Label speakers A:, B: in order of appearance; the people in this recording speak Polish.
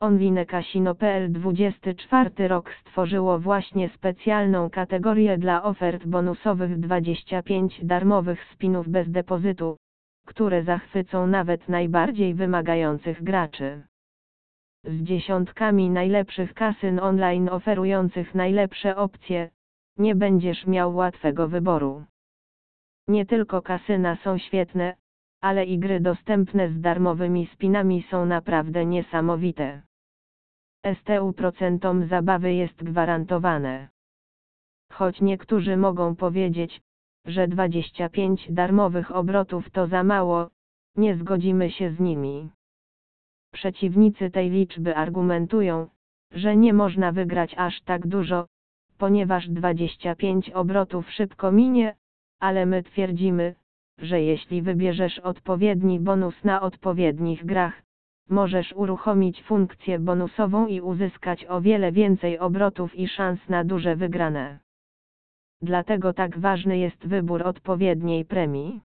A: Online Casino.pl 24 rok stworzyło właśnie specjalną kategorię dla ofert bonusowych 25 darmowych spinów bez depozytu, które zachwycą nawet najbardziej wymagających graczy. Z dziesiątkami najlepszych kasyn online oferujących najlepsze opcje, nie będziesz miał łatwego wyboru. Nie tylko kasyna są świetne, ale i gry dostępne z darmowymi spinami są naprawdę niesamowite. STU procentom zabawy jest gwarantowane. Choć niektórzy mogą powiedzieć, że 25 darmowych obrotów to za mało, nie zgodzimy się z nimi. Przeciwnicy tej liczby argumentują, że nie można wygrać aż tak dużo, ponieważ 25 obrotów szybko minie, ale my twierdzimy, że jeśli wybierzesz odpowiedni bonus na odpowiednich grach, możesz uruchomić funkcję bonusową i uzyskać o wiele więcej obrotów i szans na duże wygrane. Dlatego tak ważny jest wybór odpowiedniej premii.